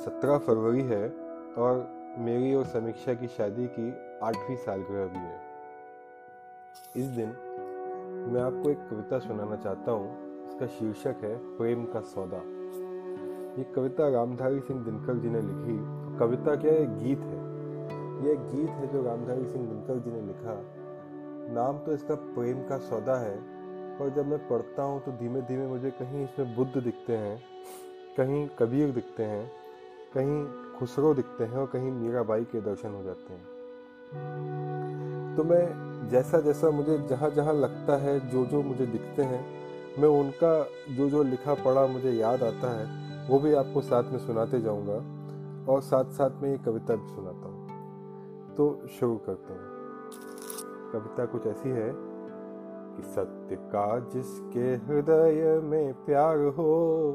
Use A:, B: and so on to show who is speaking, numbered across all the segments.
A: सत्रह फरवरी है और मेरी और समीक्षा की शादी की आठवीं सालगिरह भी है। इस दिन मैं आपको एक कविता सुनाना चाहता हूँ। इसका शीर्षक है, प्रेम का सौदा। ये कविता रामधारी सिंह दिनकर जी ने लिखी। कविता क्या है गीत है। यह गीत है जो रामधारी सिंह दिनकर जी ने लिखा। नाम तो इसका प्रेम का सौदा है और जब मैं पढ़ता हूँ तो धीमे धीमे मुझे कहीं इसमें बुद्ध दिखते हैं, कहीं कबीर दिखते हैं। कहीं खुसरो दिखते हैं और कहीं मीराबाई के दर्शन हो जाते हैं। तो मैं जैसा जैसा मुझे जहाँ जहाँ लगता है जो जो मुझे दिखते हैं, मैं उनका जो जो लिखा पढ़ा मुझे याद आता है, वो भी आपको साथ में सुनाते जाऊँगा और साथ साथ में ये कविता भी सुनाता हूँ। तो शुरू करते हैं। कविता कुछ ऐसी है कि सत्य का जिसके हृदय में प्यार हो,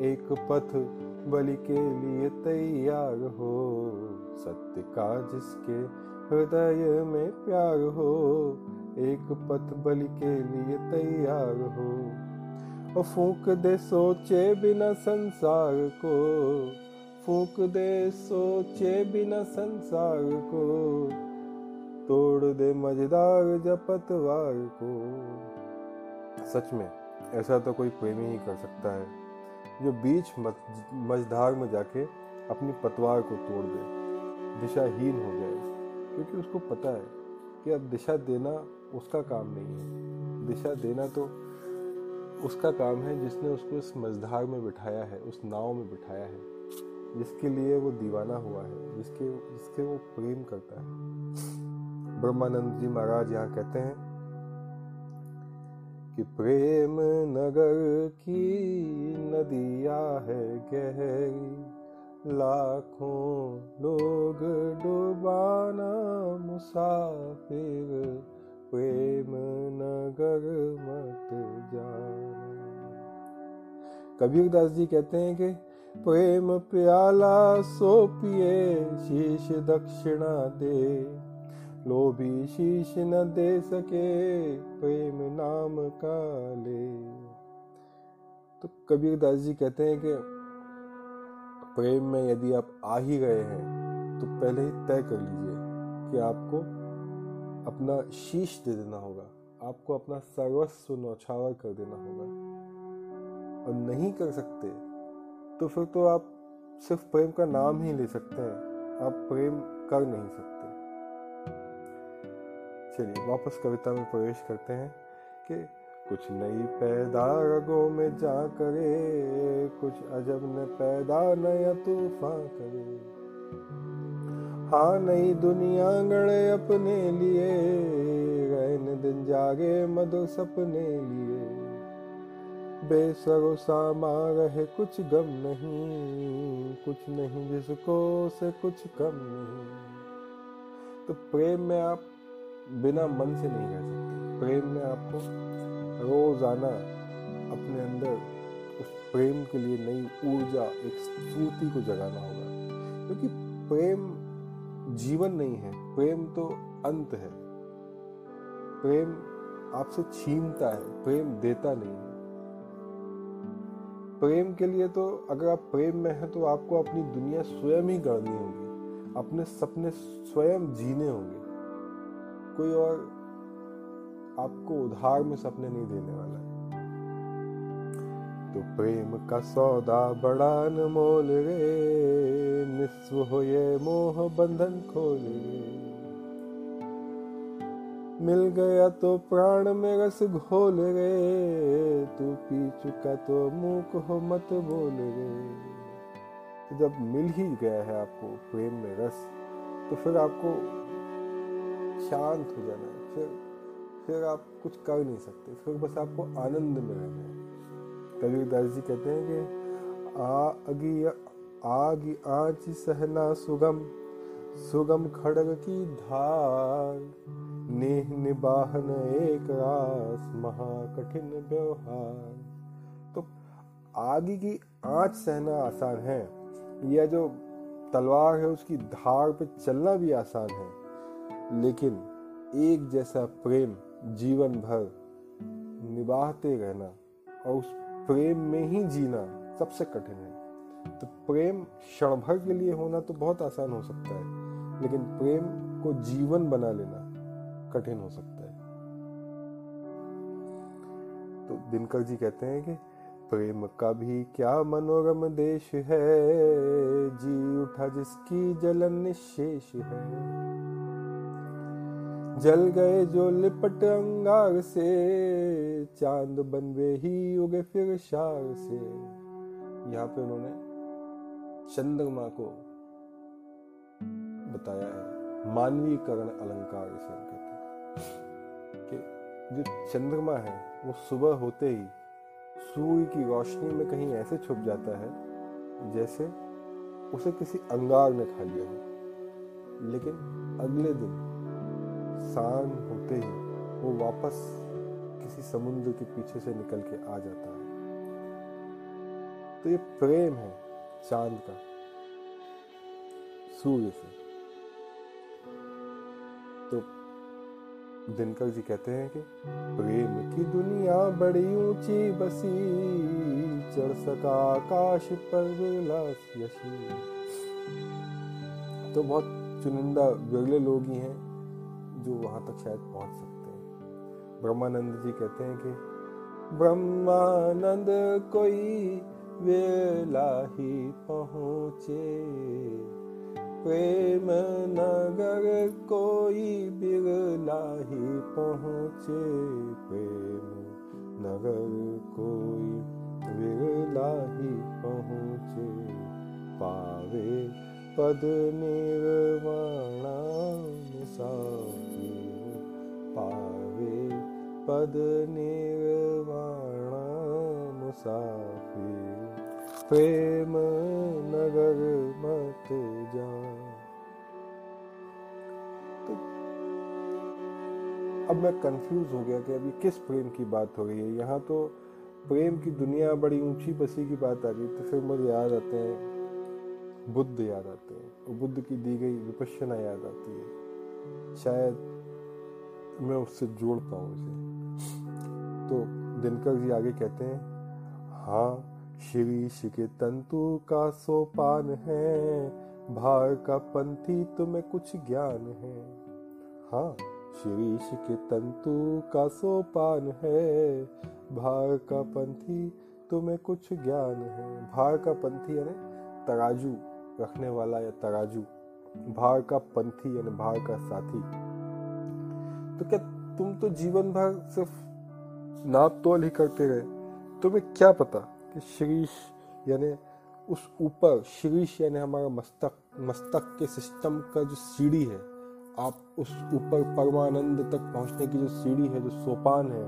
A: एक पथ बलि के लिए तैयार हो, सत्य का जिसके हृदय में प्यार हो, एक पथ बलि के लिए तैयार हो। और फूक दे सोचे बिना संसार को, फूक दे सोचे बिना संसार को, तोड़ दे मज़ेदार जपतवार को। सच में, ऐसा तो कोई प्रेमी ही कर सकता है। जो बीच मझधार में जाके अपनी पतवार को तोड़ दे, दिशाहीन हो जाए। क्योंकि उसको पता है कि अब दिशा देना उसका काम नहीं है। दिशा देना तो उसका काम है जिसने उसको इस मझधार में बिठाया है, उस नाव में बिठाया है, जिसके लिए वो दीवाना हुआ है, जिसके जिसके वो प्रेम करता है। ब्रह्मानंद जी महाराज यहाँ कहते हैं कि प्रेम नगर की नदिया है गहरी। लाखों लोग डुबाना मुसाफिर, प्रेम नगर मत जाना। कबीर दास जी कहते हैं कि प्रेम प्याला सो पिए, शीश दक्षिणा दे। लोभी शीश न दे सके प्रेम नाम का ले। तो कबीर दास जी कहते हैं कि प्रेम में यदि आप आ ही गए हैं तो पहले ही तय कर लीजिए कि आपको अपना शीश दे देना होगा, आपको अपना सर्वस्व नौछावर कर देना होगा। और नहीं कर सकते तो फिर तो आप सिर्फ़ प्रेम का नाम ही ले सकते हैं, आप प्रेम कर नहीं सकते। चलिए वापस कविता में प्रवेश करते हैं कि कुछ नई पैदा रगों में जा करे, कुछ अजब न पैदा, नया तूफ़ान करे। हाँ नई दुनिया गड़े अपने लिए रैन दिन जागे मधुर सपने लिए। बेसरो सामा रहे कुछ गम नहीं, कुछ नहीं जिसको से कुछ कम नहीं। तो प्रेम में आप बिना मन से नहीं रह सकते। प्रेम में आपको रोज़ाना अपने अंदर उस प्रेम के लिए नई ऊर्जा, एक स्फूर्ति को जगाना होगा। क्योंकि प्रेम जीवन नहीं है, प्रेम तो अंत है। प्रेम आपसे छीनता है, प्रेम देता नहीं है। प्रेम के लिए तो अगर आप प्रेम में हैं तो आपको अपनी दुनिया स्वयं ही गढ़नी होगी। अपने सपने स्वयं जीने होंगे। कोई और आपको उधार में सपने नहीं देने वाला है। तो प्रेम का सौदा बड़ा अनमोल रे, निस्व हो ये मोह बंधन खोल मिल गया तो प्राण में रस घोल रे, तू पी चुका तो मुँह हो मत बोल रे। तो जब मिल ही गया है आपको प्रेम में रस तो फिर आपको शांत हो जाना है। फिर फिर आप कुछ कर नहीं सकते। फिर बस आपको आनंद में रहना है। कबीर दास जी कहते हैं कि, आगी, आग, आँच सहना सुगम सुगम खड़ग की धार। नेह निबाहन एक रास महा कठिन व्यवहार। तो आगे की आँच सहना आसान है। यह जो तलवार है, उसकी धार पे चलना भी आसान है। लेकिन एक जैसा प्रेम जीवन भर निभाते रहना और उस प्रेम में ही जीना सबसे कठिन है। तो प्रेम क्षण भर के लिए होना तो बहुत आसान हो सकता है, लेकिन प्रेम को जीवन बना लेना कठिन हो सकता है। तो दिनकर जी कहते हैं कि प्रेम का भी क्या मनोरम देश है, जी उठा जिसकी जलन शेष है। जल गए जो लिपट अंगार से, चाँद बन बनवे ही उगे फिर शार से। यहाँ पे उन्होंने चंद्रमा को बताया है, मानवीकरण अलंकार इसे कहते हैं। कि जो चंद्रमा है, वो सुबह होते ही सूर्य की रोशनी में कहीं ऐसे छुप जाता है, जैसे उसे किसी अंगार ने खा लिया हो। लेकिन अगले दिन शान होते ही वो वापस किसी समुद्र के पीछे से निकल के आ जाता है। तो ये प्रेम है चाँद का, सूर्य से। तो दिनकर जी कहते हैं कि प्रेम की दुनिया बड़ी ऊँची बसी, चढ़ सका आकाश पर यशी। तो बहुत चुनिंदा, विरले लोग ही हैं। जो वहाँ तक शायद पहुँच सकते हैं। ब्रह्मानंद जी कहते हैं कि, ब्रह्मानंद, कोई वेला ही पहुँचे। प्रेम नगर कोई बिरला ही पहुँचे। प्रेम नगर कोई बिरला ही पहुँचे। पावे पद निर्वाणा पावे पद निर्वाणा मुसाफिर प्रेम नगर मत जा। तो अब मैं कंफ्यूज हो गया कि अभी किस प्रेम की बात हो रही है। यहाँ तो प्रेम की दुनिया बड़ी ऊँची बसी की बात आ गई तो फिर मुझे याद आते हैं, बुद्ध याद आते हैं। और बुद्ध की दी गई विपश्यना याद आती है। शायद मैं उससे जोड़ पाऊँ उसे तो दिनकर जी आगे कहते हैं हाँ शीरीष के तंतु का सोपान है, भार का पंथी तुम्हें कुछ ज्ञान है। हाँ शीरीष के तंतु का सोपान है, भार का पंथी तुम्हें कुछ ज्ञान है। भार का पंथी यानी तराजू रखने वाला या तराजू। भार का पंथी यानी भार का साथी। तो क्या तुम तो जीवन भर सिर्फ़ नाप तोल ही करते रहे? तुम्हें क्या पता कि शीरीष यानी उस ऊपर, शीरीष यानी हमारा मस्तक मस्तक के सिस्टम का जो सीढ़ी है, आप उस ऊपर परमानंद तक पहुँचने की जो सीढ़ी है, जो सोपान है,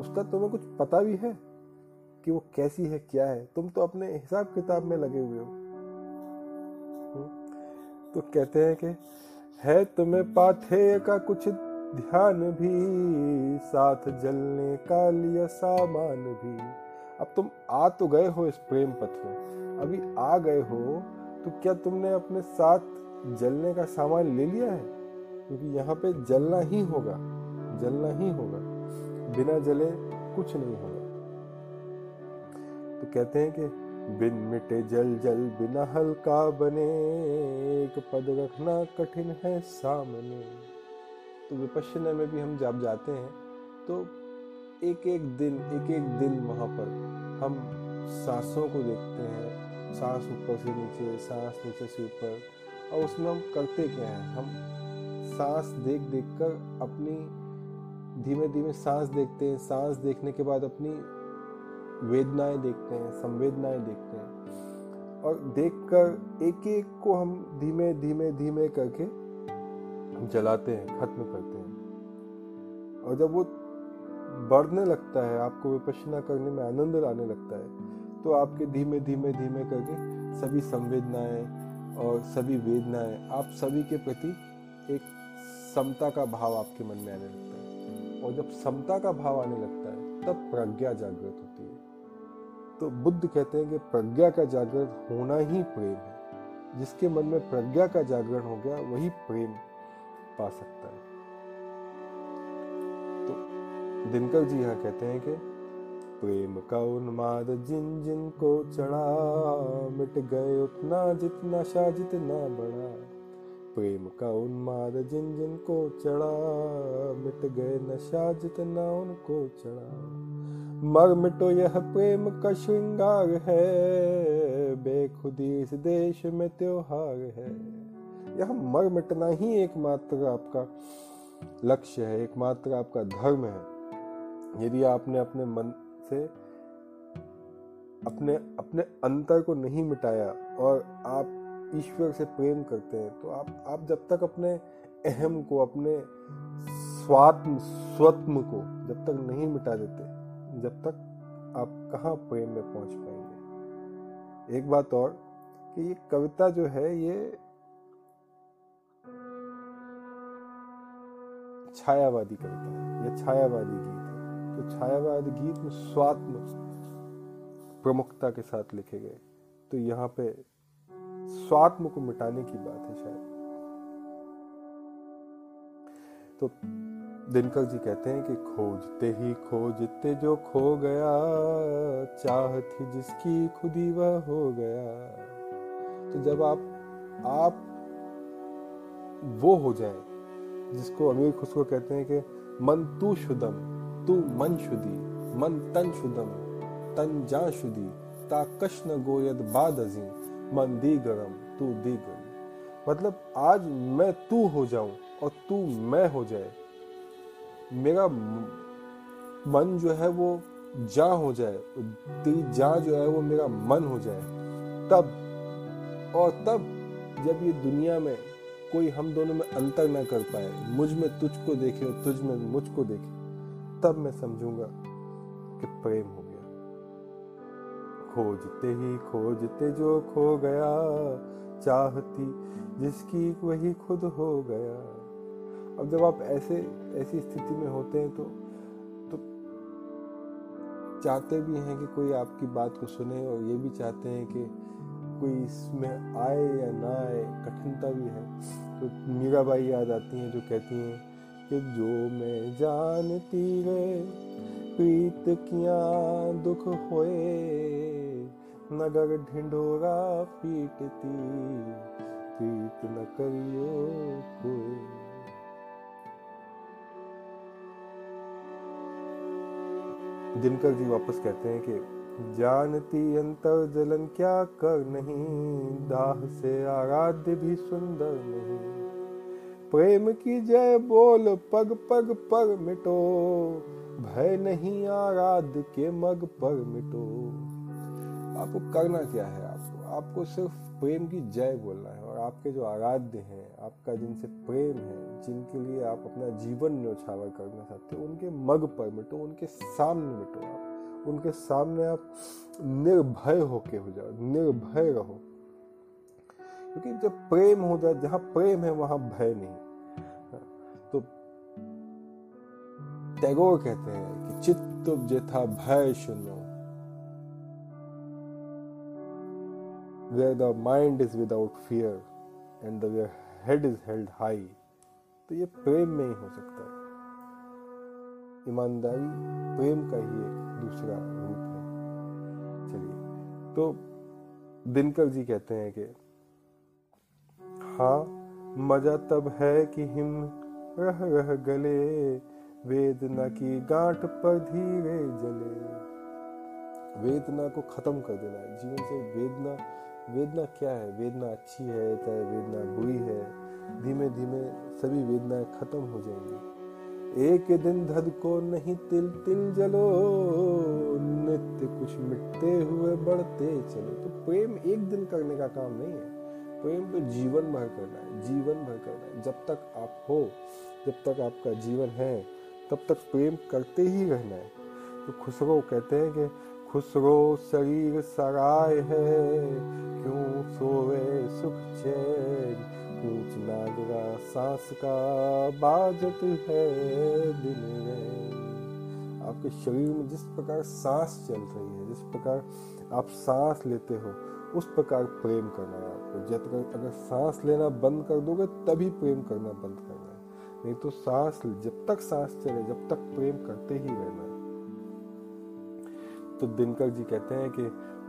A: उसका तुम्हें कुछ पता भी है कि वो कैसी है, क्या है? तुम तो अपने हिसाब किताब में लगे हुए हो? तो कहते हैं कि है तुम्हें पाथेय का कुछ ध्यान भी, साथ जलने का लिया सामान भी। अब तुम आ तो गए हो इस प्रेम पथ में। अभी आ गए हो तो क्या तुमने अपने साथ जलने का सामान ले लिया है? क्योंकि यहाँ पे जलना ही होगा, जलना ही होगा। बिना जले कुछ नहीं होगा। तो कहते हैं कि बिन मिटे जल जल बिना हल्का बने, एक पद रखना कठिन है सामने। तो विपश्यना में भी हम जब जाते हैं तो एक एक दिन एक एक दिन वहाँ पर हम सांसों को देखते हैं, सांस ऊपर से नीचे, सांस नीचे से ऊपर। और उसमें हम करते क्या हैं? हम सांस देख देख कर अपनी धीमे धीमे सांस देखते हैं। सांस देखने के बाद अपनी वेदनाएँ देखते हैं, संवेदनाएँ देखते हैं। और देखकर एक एक को हम धीमे धीमे धीमे करके जलाते हैं, खत्म करते हैं। और जब वो बढ़ने लगता है, आपको विपश्यना करने में आनंद लाने लगता है तो आपके धीमे धीमे धीमे करके सभी संवेदनाएँ और सभी वेदनाएँ, आप सभी के प्रति एक समता का भाव आपके मन में आने लगता है। और जब समता का भाव आने लगता है, तब प्रज्ञा जागृत होती है। तो बुद्ध कहते हैं कि प्रज्ञा का जागरण होना ही प्रेम है। जिसके मन में प्रज्ञा का जागरण हो गया, वही प्रेम पा सकता है। तो दिनकर जी यहाँ कहते हैं कि प्रेम का उन्माद जिन जिन को चढ़ा, मिट गए उतना जितना शाह जितना बड़ा। प्रेम का उन्माद जिन जिन को चढ़ा, मिट गए नशा जितना उनको चढ़ा। मर मिटो यह प्रेम का श्रृंगार है। बेखुदी इस देश में त्योहार है। यह मर मिटना ही एकमात्र आपका लक्ष्य है, एकमात्र आपका धर्म है। यदि आपने अपने मन से अपने अपने अंतर को नहीं मिटाया और आप ईश्वर से प्रेम करते हैं तो आप आप जब तक अपने अहम को, अपने स्वात्म, स्वत्म को जब तक नहीं मिटा देते जब तक आप कहाँ प्रेम में पहुँच पाएँगे। एक बात और कि ये कविता जो है ये छायावादी कविता है, ये छायावादी गीत है। तो छायावादी गीत में स्वात्म प्रमुखता के साथ लिखे गए। तो यहाँ पे स्वात्म को मिटाने की बात है शायद। तो दिनकर जी कहते हैं कि खोजते ही खोजते जो खो गया चाह थी जिसकी खुदी वह हो गया। तो जब आप आप वो हो जाए, जिसको अमीर खुशरो कहते हैं कि मन तू शुदम, तू मन शुदी, मन तन शुदम, तन जा शुदी ताकश न गोयद बाद अजी, मन दी गरम, तू दी गरम। मतलब आज मैं तू हो जाऊँ और तू मैं हो जाए मेरा मन जो है वो जा हो जाए ती जा जो है वो मेरा मन हो जाए, तब, और तब जब ये दुनिया में कोई हम दोनों में अंतर ना कर पाए, मुझमें तुझको देखे और तुझ में मुझको देखे, तब मैं समझूँगा कि प्रेम हो गया। खोजते ही खोजते जो खो गया, चाहती जिसकी वही खुद हो गया। अब जब आप ऐसे, ऐसी स्थिति में होते हैं तो तो चाहते भी हैं कि कोई आपकी बात को सुने और ये भी चाहते हैं कि कोई इसमें आए या ना आए, कठिनता भी है। तो मीराबाई याद आती हैं जो कहती हैं कि जो मैं जानती रे प्रीत किया दुख होए, नगर ढिंडोरा पीटती, प्रीत न करियो कोई। दिनकर जी वापस कहते हैं कि, जानती अंतर जलन क्या कर नहीं, दाह से आराध्य भी सुंदर नहीं। प्रेम की जय बोल, पग पग पग मिटो, भय नहीं आराध्य के मग पर मिटो। आपको करना क्या है? आपको आपको सिर्फ़ प्रेम की जय बोलना है। आपके जो आराध्य हैं, आपका जिनसे प्रेम है, जिनके लिए आप अपना जीवन न्यौछावर करना चाहते हो, उनके मग पर मिटो, उनके सामने मिटो आप। उनके सामने आप निर्भय होके हो जाओ, निर्भय रहो। क्योंकि जब प्रेम हो जाए, जहाँ प्रेम है, वहाँ भय नहीं। तो टैगोर कहते हैं कि चित्त जेथा भय सुनो where the mind is without fear the where head is held high तो ये प्रेम में ही हो सकता है। ईमानदारी प्रेम का ही एक दूसरा रूप है। चलिए तो दिनकर जी कहते हैं कि हाँ मज़ा तब है कि हिम रह रह गले, वेदना की गांठ पर धीरे जले। वेदना को खत्म कर देना है। जीवन से वेदना वेदना क्या है? वेदना अच्छी है, चाहे वेदना बुरी है धीमे धीमे सभी वेदनाएँ खत्म हो जाएँगी। एक दिन धद को नहीं तिल तिल जलो, नित्य कुछ मिटते हुए बढ़ते चलो। तो प्रेम एक दिन करने का काम नहीं है। प्रेम तो जीवन भर करना है, जीवन भर करना है। जब तक आप हो, जब तक आपका जीवन है, तब तक प्रेम करते ही रहना है। तो खुसरो कहते हैं कि खुसरो शरीर सराय है। क्यों सोवे सुख चैन? ऊंच नागरा सांस का बाजत है में। आपके शरीर में जिस प्रकार सांस चल रही है, जिस प्रकार आप सांस लेते हो, उस प्रकार प्रेम करना है आपको। जब अगर सांस लेना बंद कर दोगे, तभी प्रेम करना बंद करना है। नहीं तो सांस, जब तक सांस चले, जब तक प्रेम करते ही रहना तो दिनकर जी कहते हैं कि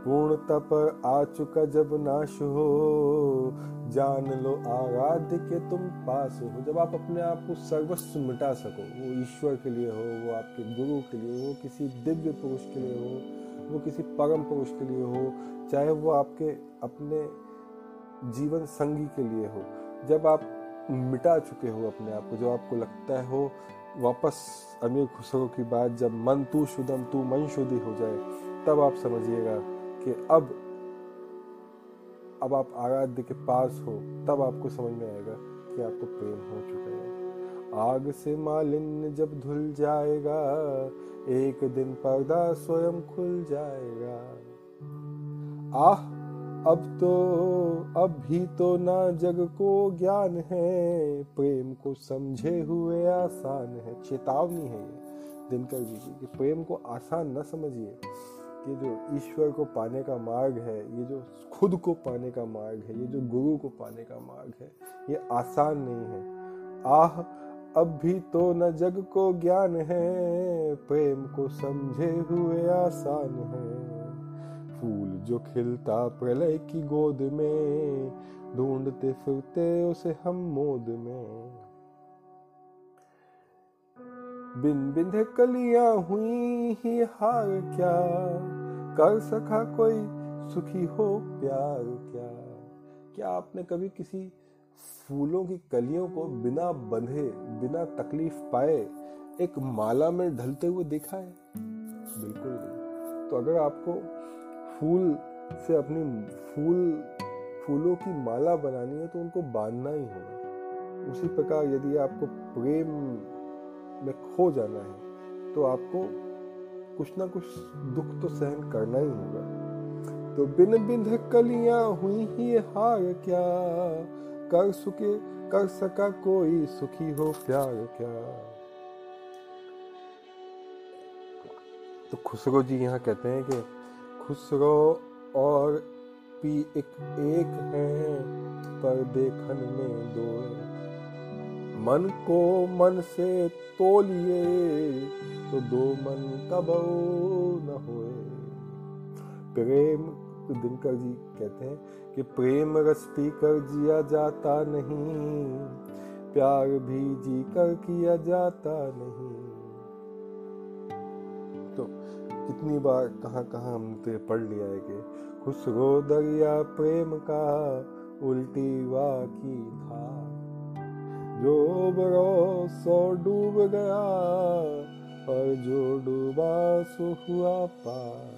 A: पूर्णता पर आ चुका जब नाश हो, जान लो आराध्य के तुम पास हो। जब आप अपने आप को सर्वस्व मिटा सको, वो ईश्वर के लिए हो, वो आपके गुरु के लिए हो, किसी दिव्य पुरुष के लिए हो, वो किसी परम पुरुष के लिए हो, चाहे वो आपके अपने जीवन संगी के लिए हो, जब आप मिटा चुके हो अपने आप को जो आपको लगता है हो वापस अमीर खुसरो की बात जब मन तू शुदम, तू मन शुद्धि हो जाए, तब आप समझिएगा कि अब अब आप आराध्य के पास हो, तब आपको समझ में आएगा कि आपको प्रेम हो चुका है। आग से मालिन्य जब धुल जाएगा, एक दिन पर्दा स्वयं खुल जाएगा। आह अब तो अब भी तो ना जग को ज्ञान है। प्रेम को समझे हुए आसान है। चेतावनी है ये। दिनकर जी की कि प्रेम को आसान न समझिए। ये जो ईश्वर को पाने का मार्ग है, ये जो खुद को पाने का मार्ग है, ये जो गुरु को पाने का मार्ग है, ये आसान नहीं है। आह, अब भी तो न जग को ज्ञान है। प्रेम को समझे हुए आसान है। जो खिलता प्रलय की गोद में, ढूंढते फिरते उसे हम मोद में। बिन बिंधे कलियाँ हुई ही हार क्या? कर सका कोई सुखी हो प्यार क्या? क्या आपने कभी किसी फूलों की कलियों को बिना बंधे, बिना तकलीफ़ पाए, एक माला में ढलते हुए देखा है? बिल्कुल नहीं। तो अगर आपको फूल से अपनी फूल, फूलों की माला बनानी है तो उनको बांधना ही होगा। उसी प्रकार यदि आपको प्रेम में खो जाना है तो आपको कुछ ना कुछ दुख तो सहन करना ही होगा। तो बिन बिंध कलियाँ हुई ही हार क्या? कर सुके कर सका कोई सुखी हो प्यार क्या? तो खुसरो जी यहाँ कहते हैं कि खुसरो और पी एक एक है, पर देखन में दो मन को मन से तोलिए तो दो मन कब न होए। प्रेम, दिनकर जी कहते हैं कि प्रेम रस पी कर जिया जाता नहीं, प्यार भी जी कर किया जाता नहीं। कितनी बार कहाँ कहाँ हमने तो पढ़ लिया है कि खुशरो दरिया प्रेम का उल्टी वा की था। जो बरो सो डूब गया और जो डूबा सो हुआ पार।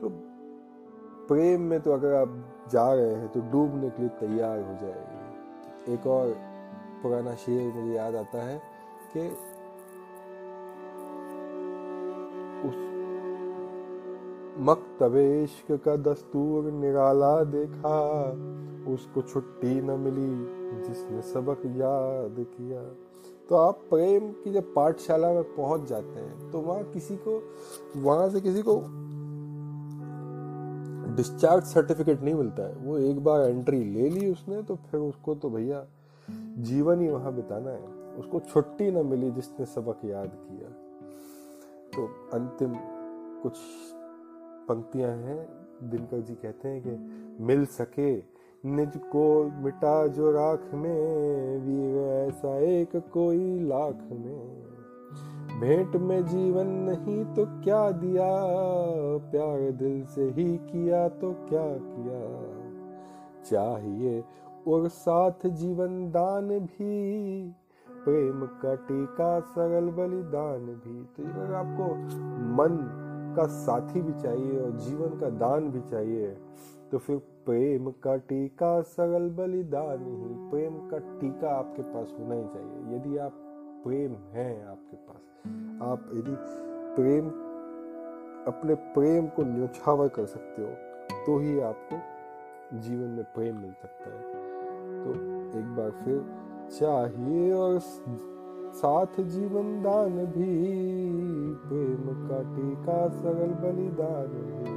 A: तो प्रेम में तो अगर आप जा रहे हैं तो डूबने के लिए तैयार हो जाएगी एक और पुराना शेर मुझे याद आता है कि मकतब इश्क का दस्तूर निराला देखा। उसको छुट्टी न मिली, जिसने सबक याद किया। तो आप प्रेम की जब पाठशाला में पहुँच जाते हैं तो वहाँ किसी को, वहाँ से किसी को डिस्चार्ज सर्टिफिकेट नहीं मिलता है। वो एक बार एंट्री ले ली उसने तो फिर उसको तो भैया जीवन ही वहाँ बिताना है। उसको छुट्टी न मिली जिसने सबक याद किया। तो अंतिम कुछ पंक्तियाँ हैं, दिनकर जी कहते हैं कि मिल सके निज को मिटा जो राख में, वीर ऐसा एक कोई लाख में। भेंट में जीवन नहीं तो क्या दिया, प्यार दिल से ही किया तो क्या किया। चाहिए और साथ जीवन दान भी, प्रेम का टीका, सरल बलिदान भी। तो अगर आपको मन का साथी भी चाहिए और जीवन का दान भी चाहिए तो फिर प्रेम का टीका, सरल बलिदान ही, प्रेम का टीका आपके पास होना ही चाहिए। यदि आप प्रेम है आपके पास, आप यदि प्रेम, अपने प्रेम को न्यौछावर कर सकते हो तो ही आपको जीवन में प्रेम मिल सकता है। तो एक बार फिर, चाहिए और साथ जीवन दान भी, प्रेम का टीका सरल बलिदान भी।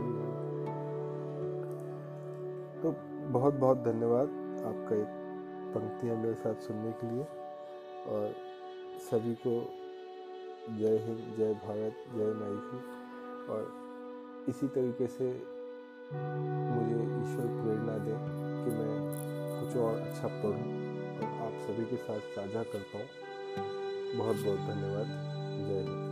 A: तो बहुत बहुत धन्यवाद आपका एक पंक्तियाँ मेरे साथ सुनने के लिए। और सभी को जय हिंद, जय भारत, जय मैथिली और इसी तरीके से मुझे ईश्वर प्रेरणा दें कि मैं कुछ और अच्छा पढ़ूँ और आप सभी के साथ साझा कर पाऊँ। बहुत बहुत धन्यवाद। जय हिंद।